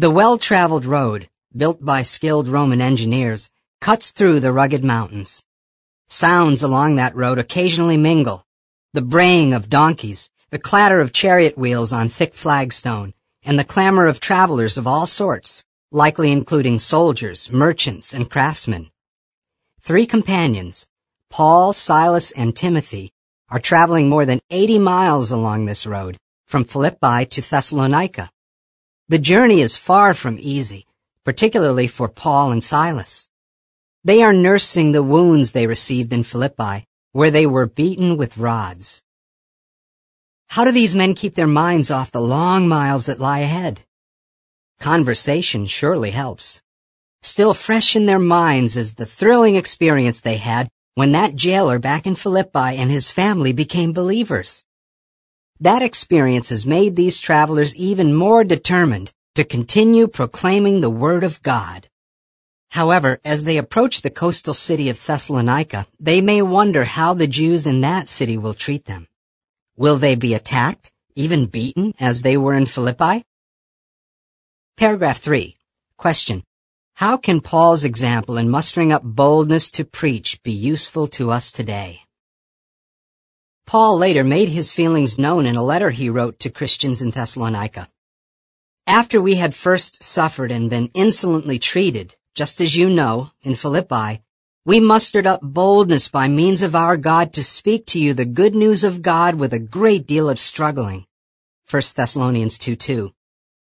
The well-traveled road, built by skilled Roman engineers, cuts through the rugged mountains. Sounds along that road occasionally mingle. The braying of donkeys, the clatter of chariot wheels on thick flagstone, and the clamor of travelers of all sorts, likely including soldiers, merchants, and craftsmen. Three companions, Paul, Silas, and Timothy, are traveling more than 80 miles along this road, from Philippi to Thessalonica. The journey is far from easy, particularly for Paul and Silas. They are nursing the wounds they received in Philippi, where they were beaten with rods. How do these men keep their minds off the long miles that lie ahead? Conversation surely helps. Still fresh in their minds is the thrilling experience they had when that jailer back in Philippi and his family became believers. That experience has made these travelers even more determined to continue proclaiming the Word of God. However, as they approach the coastal city of Thessalonica, they may wonder how the Jews in that city will treat them. Will they be attacked, even beaten, as they were in Philippi? Paragraph 3. Question. How can Paul's example in mustering up boldness to preach be useful to us today? Paul later made his feelings known in a letter he wrote to Christians in Thessalonica. After we had first suffered and been insolently treated, just as you know, in Philippi, we mustered up boldness by means of our God to speak to you the good news of God with a great deal of struggling. 1 Thessalonians 2:2.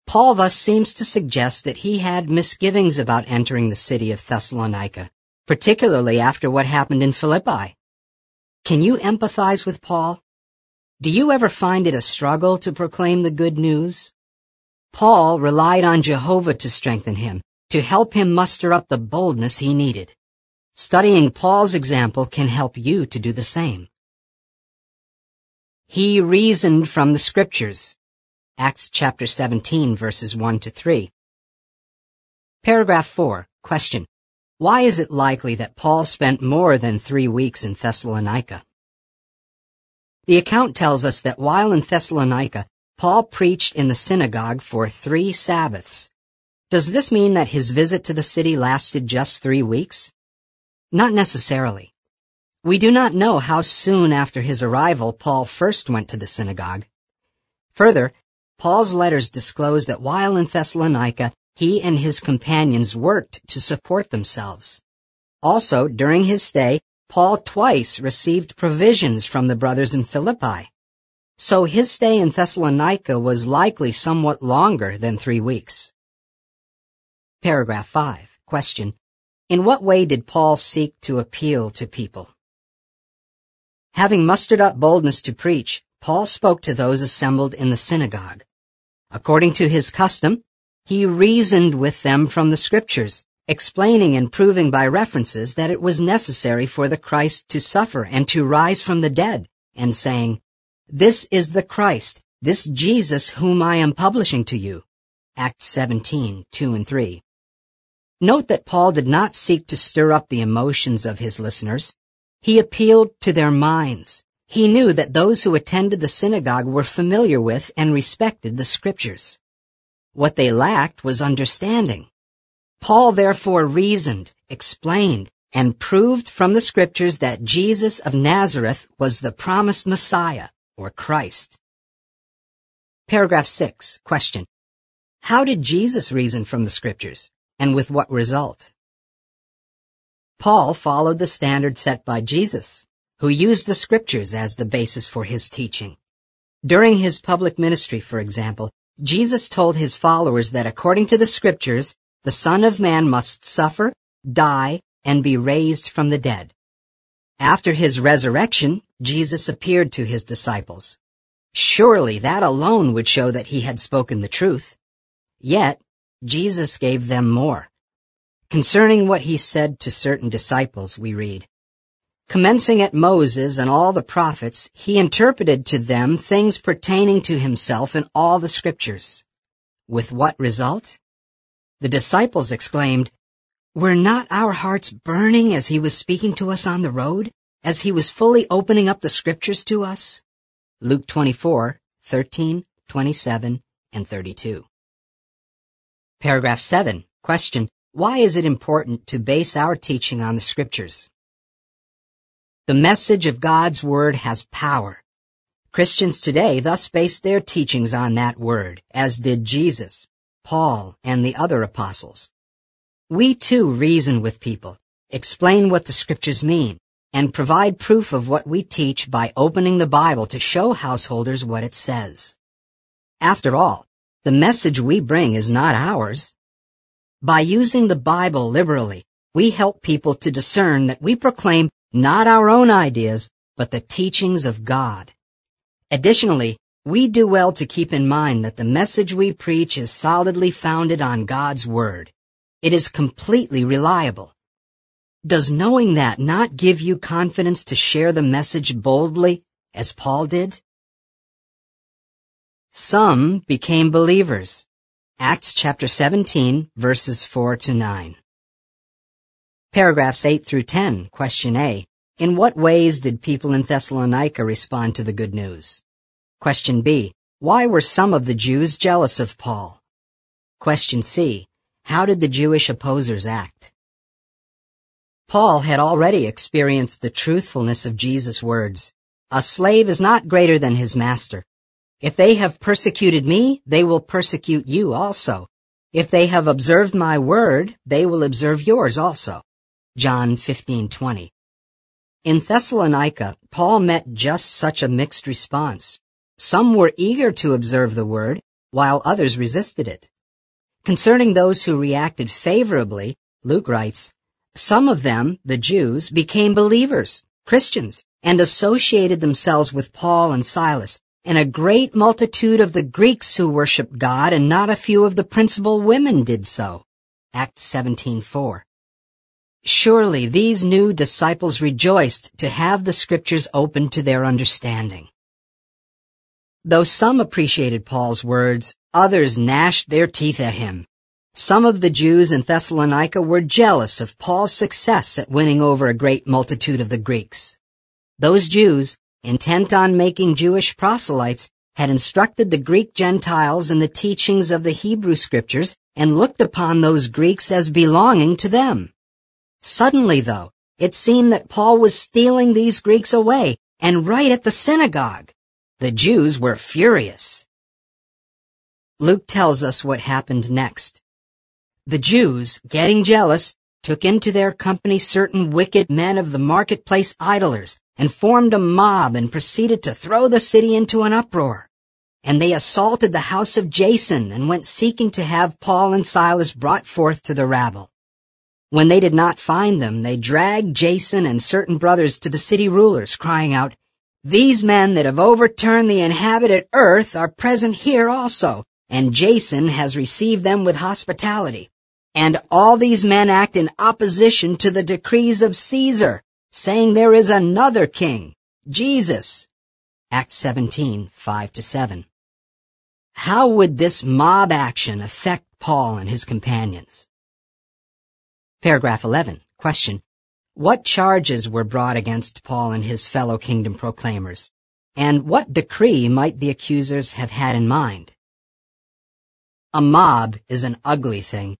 Paul thus seems to suggest that he had misgivings about entering the city of Thessalonica, particularly after what happened in Philippi. Can you empathize with Paul? Do you ever find it a struggle to proclaim the good news? Paul relied on Jehovah to strengthen him, to help him muster up the boldness he needed. Studying Paul's example can help you to do the same. He reasoned from the scriptures. Acts chapter 17 verses 1 to 3. Paragraph 4. Question. Why is it likely that Paul spent more than three weeks in Thessalonica? The account tells us that while in Thessalonica, Paul preached in the synagogue for three Sabbaths. Does this mean that his visit to the city lasted just three weeks? Not necessarily. We do not know how soon after his arrival Paul first went to the synagogue. Further, Paul's letters disclose that while in Thessalonica, he and his companions worked to support themselves. Also, during his stay, Paul twice received provisions from the brothers in Philippi. So his stay in Thessalonica was likely somewhat longer than three weeks. Paragraph 5. Question. In what way did Paul seek to appeal to people? Having mustered up boldness to preach, Paul spoke to those assembled in the synagogue. According to his custom, he reasoned with them from the scriptures, explaining and proving by references that it was necessary for the Christ to suffer and to rise from the dead, and saying, This is the Christ, this Jesus whom I am publishing to you. Acts 17, 2 and 3. Note that Paul did not seek to stir up the emotions of his listeners. He appealed to their minds. He knew that those who attended the synagogue were familiar with and respected the scriptures. What they lacked was understanding. Paul therefore reasoned, explained, and proved from the scriptures that Jesus of Nazareth was the promised Messiah, or Christ. Paragraph 6. Question. How did Jesus reason from the scriptures, and with what result? Paul followed the standard set by Jesus, who used the scriptures as the basis for his teaching. During his public ministry, for example, Jesus told his followers that according to the scriptures, the Son of Man must suffer, die, and be raised from the dead. After his resurrection, Jesus appeared to his disciples. Surely that alone would show that he had spoken the truth. Yet, Jesus gave them more. Concerning what he said to certain disciples, we read, Commencing at Moses and all the prophets, he interpreted to them things pertaining to himself in all the scriptures. With what result? The disciples exclaimed, Were not our hearts burning as he was speaking to us on the road, as he was fully opening up the scriptures to us? Luke 24, 13, 27, and 32. Paragraph 7. Question. Why is it important to base our teaching on the scriptures? The message of God's Word has power. Christians today thus base their teachings on that Word, as did Jesus, Paul, and the other apostles. We too reason with people, explain what the scriptures mean, and provide proof of what we teach by opening the Bible to show householders what it says. After all, the message we bring is not ours. By using the Bible liberally, we help people to discern that we proclaim not our own ideas, but the teachings of God. Additionally, we do well to keep in mind that the message we preach is solidly founded on God's Word. It is completely reliable. Does knowing that not give you confidence to share the message boldly, as Paul did? Some became believers. Acts chapter 17, verses 4 to 9. Paragraphs 8 through 10, question A. In what ways did people in Thessalonica respond to the good news? Question B. Why were some of the Jews jealous of Paul? Question C. How did the Jewish opposers act? Paul had already experienced the truthfulness of Jesus' words. A slave is not greater than his master. If they have persecuted me, they will persecute you also. If they have observed my word, they will observe yours also. John 15:20. In Thessalonica, Paul met just such a mixed response. Some were eager to observe the word, while others resisted it. Concerning those who reacted favorably, Luke writes, Some of them, the Jews, became believers, Christians, and associated themselves with Paul and Silas, and a great multitude of the Greeks who worshiped God and not a few of the principal women did so. Acts 17:4. Surely these new disciples rejoiced to have the scriptures open to their understanding. Though some appreciated Paul's words, others gnashed their teeth at him. Some of the Jews in Thessalonica were jealous of Paul's success at winning over a great multitude of the Greeks. Those Jews, intent on making Jewish proselytes, had instructed the Greek Gentiles in the teachings of the Hebrew scriptures and looked upon those Greeks as belonging to them. Suddenly, though, it seemed that Paul was stealing these Greeks away, and right at the synagogue. The Jews were furious. Luke tells us what happened next. The Jews, getting jealous, took into their company certain wicked men of the marketplace idlers and formed a mob and proceeded to throw the city into an uproar. And they assaulted the house of Jason and went seeking to have Paul and Silas brought forth to the rabble. When they did not find them, they dragged Jason and certain brothers to the city rulers, crying out, These men that have overturned the inhabited earth are present here also, and Jason has received them with hospitality. And all these men act in opposition to the decrees of Caesar, saying there is another king, Jesus. Acts 17, 5 to 7. How would this mob action affect Paul and his companions? Paragraph 11. Question. What charges were brought against Paul and his fellow kingdom proclaimers? And what decree might the accusers have had in mind? A mob is an ugly thing.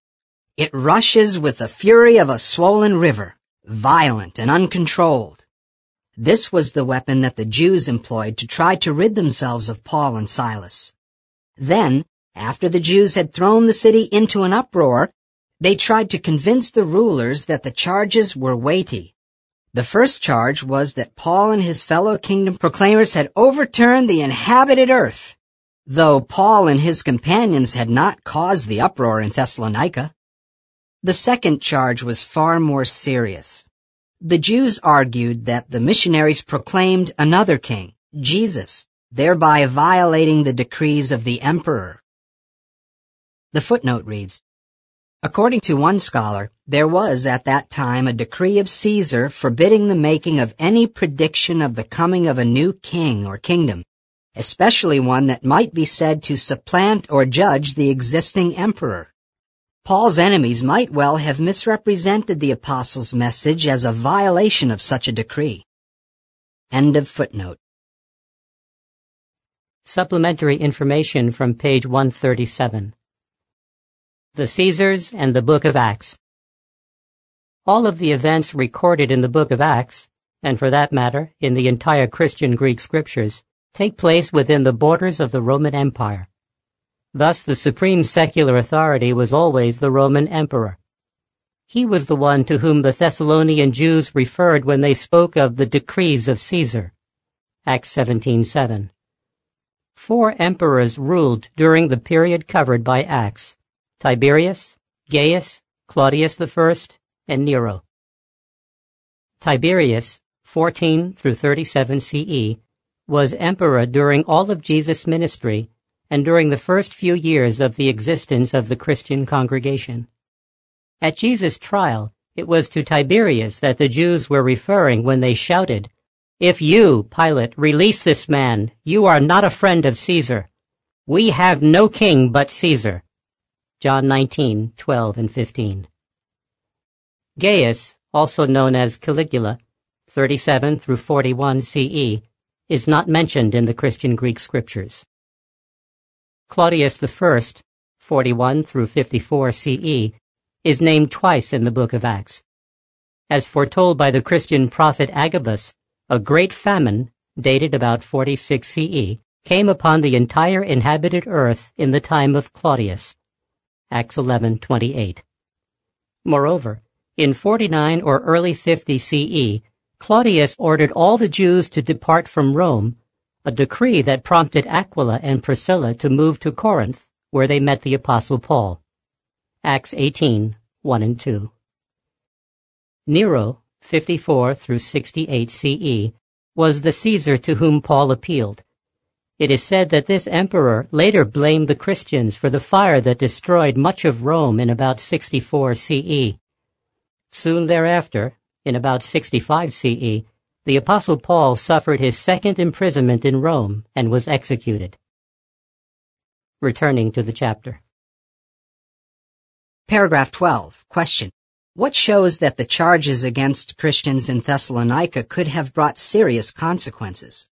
It rushes with the fury of a swollen river violent and uncontrolled. This was the weapon that the Jews employed to try to rid themselves of Paul and Silas. Then, after the Jews had thrown the city into an uproar, they tried to convince the rulers that the charges were weighty. The first charge was that Paul and his fellow kingdom proclaimers had overturned the inhabited earth, though Paul and his companions had not caused the uproar in Thessalonica. The second charge was far more serious. The Jews argued that the missionaries proclaimed another king, Jesus, thereby violating the decrees of the emperor. The footnote reads, According to one scholar, there was at that time a decree of Caesar forbidding the making of any prediction of the coming of a new king or kingdom, especially one that might be said to supplant or judge the existing emperor. Paul's enemies might well have misrepresented the apostles' message as a violation of such a decree. End of footnote. Supplementary information from page 137. The Caesars and the Book of Acts. All of the events recorded in the Book of Acts, and for that matter, in the entire Christian Greek scriptures, take place within the borders of the Roman Empire. Thus, the supreme secular authority was always the Roman emperor. He was the one to whom the Thessalonian Jews referred when they spoke of the decrees of Caesar. Acts 17:7. Four emperors ruled during the period covered by Acts: Tiberius, Gaius, Claudius I, and Nero. Tiberius, 14 through 37 CE, was emperor during all of Jesus' ministry and during the first few years of the existence of the Christian congregation. At Jesus' trial, it was to Tiberius that the Jews were referring when they shouted, If you, Pilate, release this man, you are not a friend of Caesar. We have no king but Caesar. John 19, 12 and 15. Gaius, also known as Caligula, 37 through 41 CE, is not mentioned in the Christian Greek scriptures. Claudius I, 41 through 54 CE, is named twice in the book of Acts. As foretold by the Christian prophet Agabus, a great famine, dated about 46 CE, came upon the entire inhabited earth in the time of Claudius. Acts 11:28. Moreover, in 49 or early 50 CE, Claudius ordered all the Jews to depart from Rome, a decree that prompted Aquila and Priscilla to move to Corinth, where they met the apostle Paul. Acts 18, 1 and 2. Nero, 54 through 68 CE, was the Caesar to whom Paul appealed. It is said that this emperor later blamed the Christians for the fire that destroyed much of Rome in about 64 CE. Soon thereafter, in about 65 CE, the Apostle Paul suffered his second imprisonment in Rome and was executed. Returning to the chapter. Paragraph 12. Question. What shows that the charges against Christians in Thessalonica could have brought serious consequences?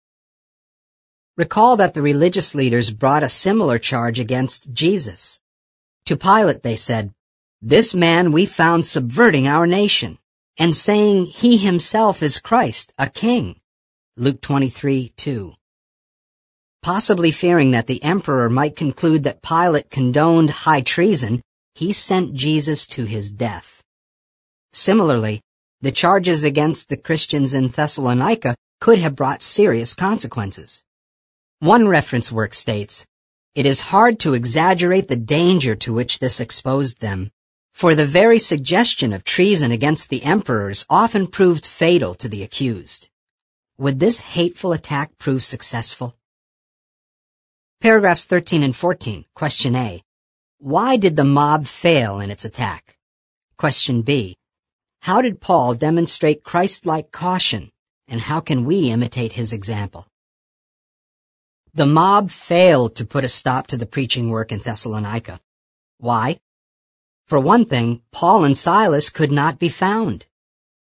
Recall that the religious leaders brought a similar charge against Jesus. To Pilate they said, This man we found subverting our nation, and saying he himself is Christ, a king. Luke 23, 2. Possibly fearing that the emperor might conclude that Pilate condoned high treason, he sent Jesus to his death. Similarly, the charges against the Christians in Thessalonica could have brought serious consequences. One reference work states, It is hard to exaggerate the danger to which this exposed them, for the very suggestion of treason against the emperors often proved fatal to the accused. Would this hateful attack prove successful? Paragraphs 13 and 14, question A. Why did the mob fail in its attack? Question B. How did Paul demonstrate Christ-like caution, and how can we imitate his example? The mob failed to put a stop to the preaching work in Thessalonica. Why? For one thing, Paul and Silas could not be found.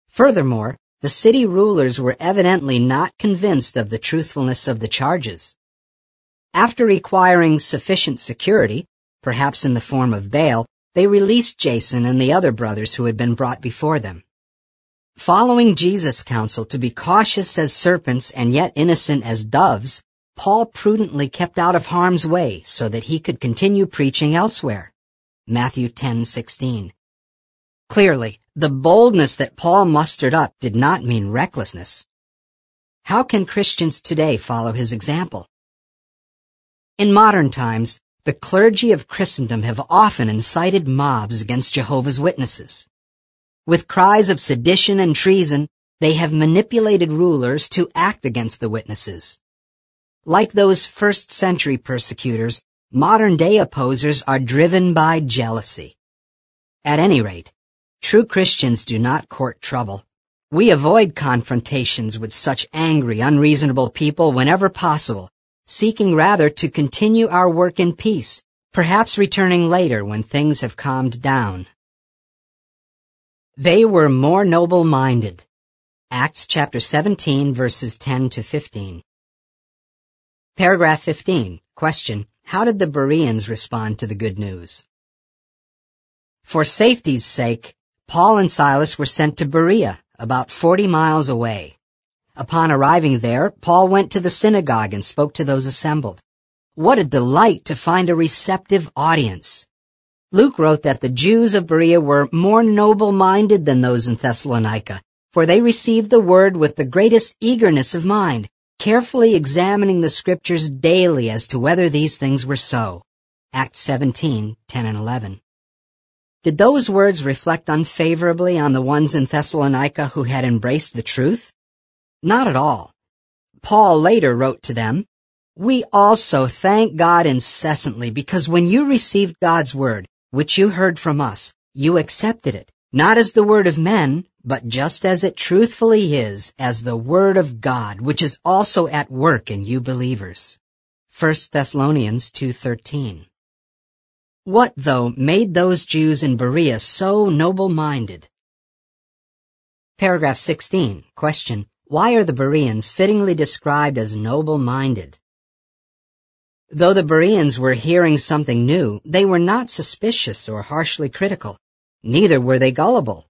Furthermore, the city rulers were evidently not convinced of the truthfulness of the charges. After requiring sufficient security, perhaps in the form of bail, they released Jason and the other brothers who had been brought before them. Following Jesus' counsel to be cautious as serpents and yet innocent as doves, Paul prudently kept out of harm's way so that he could continue preaching elsewhere. Matthew 10:16. Clearly, the boldness that Paul mustered up did not mean recklessness. How can Christians today follow his example? In modern times, the clergy of Christendom have often incited mobs against Jehovah's Witnesses. With cries of sedition and treason, they have manipulated rulers to act against the witnesses. Like those first century persecutors, modern day opposers are driven by jealousy. At any rate, true Christians do not court trouble. We avoid confrontations with such angry, unreasonable people whenever possible seeking rather to continue our work in peace, perhaps returning later when things have calmed down. They were more noble-minded. Acts chapter 17 verses 10 to 15. Paragraph 15. Question. How did the Bereans respond to the good news? For safety's sake, Paul and Silas were sent to Berea, about 40 miles away. Upon arriving there, Paul went to the synagogue and spoke to those assembled. What a delight to find a receptive audience. Luke wrote that the Jews of Berea were more noble-minded than those in Thessalonica, for they received the word with the greatest eagerness of mind, carefully examining the scriptures daily as to whether these things were so. Acts 17, 10 and 11. Did those words reflect unfavorably on the ones in Thessalonica who had embraced the truth? Not at all. Paul later wrote to them, We also thank God incessantly because when you received God's word, which you heard from us, you accepted it, not as the word of men, but just as it truthfully is, as the word of God, which is also at work in you believers. 1 Thessalonians 2.13 What, though, made those Jews in Berea so noble-minded? Paragraph 16. Question. Why are the Bereans fittingly described as noble-minded? Though the Bereans were hearing something new, they were not suspicious or harshly critical. Neither were they gullible.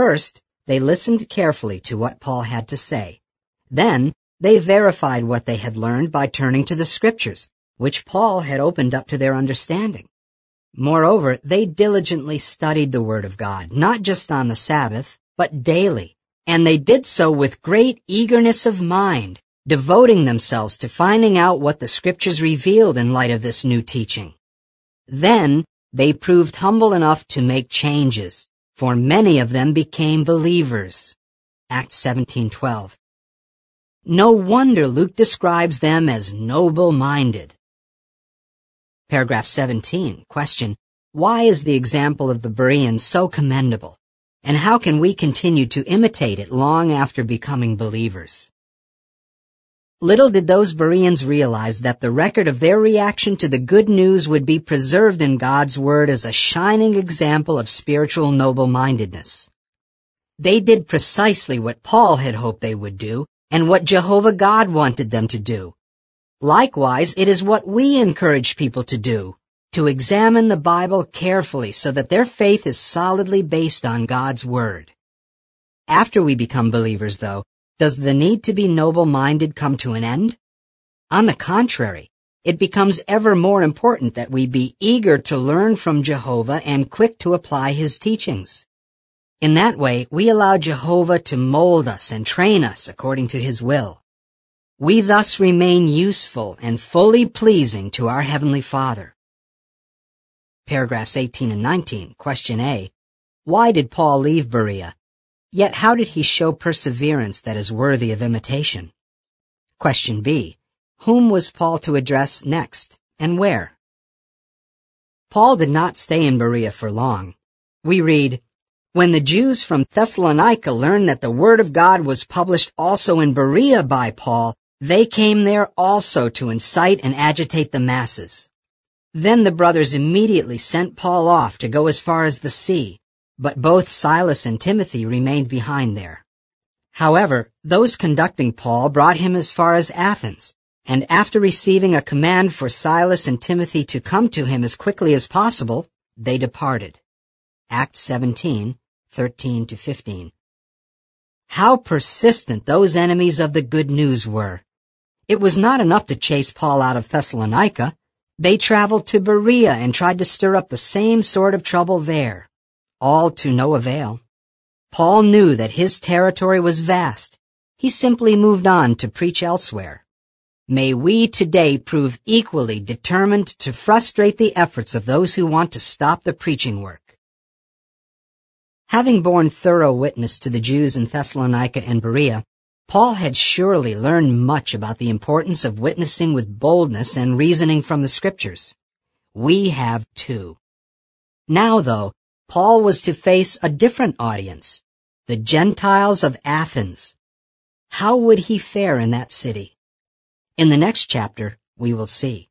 First, they listened carefully to what Paul had to say. Then, they verified what they had learned by turning to the scriptures, which Paul had opened up to their understanding. Moreover, they diligently studied the Word of God, not just on the Sabbath, but daily, and they did so with great eagerness of mind, devoting themselves to finding out what the Scriptures revealed in light of this new teaching. Then, they proved humble enough to make changes, for many of them became believers. Acts 17:12. No wonder Luke describes them as noble-minded. Paragraph 17. Question. Why is the example of the Bereans so commendable? And how can we continue to imitate it long after becoming believers? Little did those Bereans realize that the record of their reaction to the good news would be preserved in God's Word as a shining example of spiritual noble-mindedness. They did precisely what Paul had hoped they would do and what Jehovah God wanted them to do. Likewise, it is what we encourage people to do, to examine the Bible carefully so that their faith is solidly based on God's Word. After we become believers, though, does the need to be noble-minded come to an end? On the contrary, it becomes ever more important that we be eager to learn from Jehovah and quick to apply his teachings. In that way, we allow Jehovah to mold us and train us according to his will. We thus remain useful and fully pleasing to our Heavenly Father. Paragraphs 18 and 19. Question A. Why did Paul leave Berea? Yet how did he show perseverance that is worthy of imitation? Question B. Whom was Paul to address next, and where? Paul did not stay in Berea for long. We read, When the Jews from Thessalonica learned that the word of God was published also in Berea by Paul, they came there also to incite and agitate the masses. Then the brothers immediately sent Paul off to go as far as the sea, but both Silas and Timothy remained behind there. However, those conducting Paul brought him as far as Athens, and after receiving a command for Silas and Timothy to come to him as quickly as possible, they departed. Acts 17, 13 to 15. How persistent those enemies of the good news were. It was not enough to chase Paul out of Thessalonica. They traveled to Berea and tried to stir up the same sort of trouble there all to no avail. Paul knew that his territory was vast. He simply moved on to preach elsewhere. May we today prove equally determined to frustrate the efforts of those who want to stop the preaching work. Having borne thorough witness to the Jews in Thessalonica and Berea, Paul had surely learned much about the importance of witnessing with boldness and reasoning from the scriptures. We have too. Now, though, Paul was to face a different audience, the Gentiles of Athens. How would he fare in that city? In the next chapter, we will see.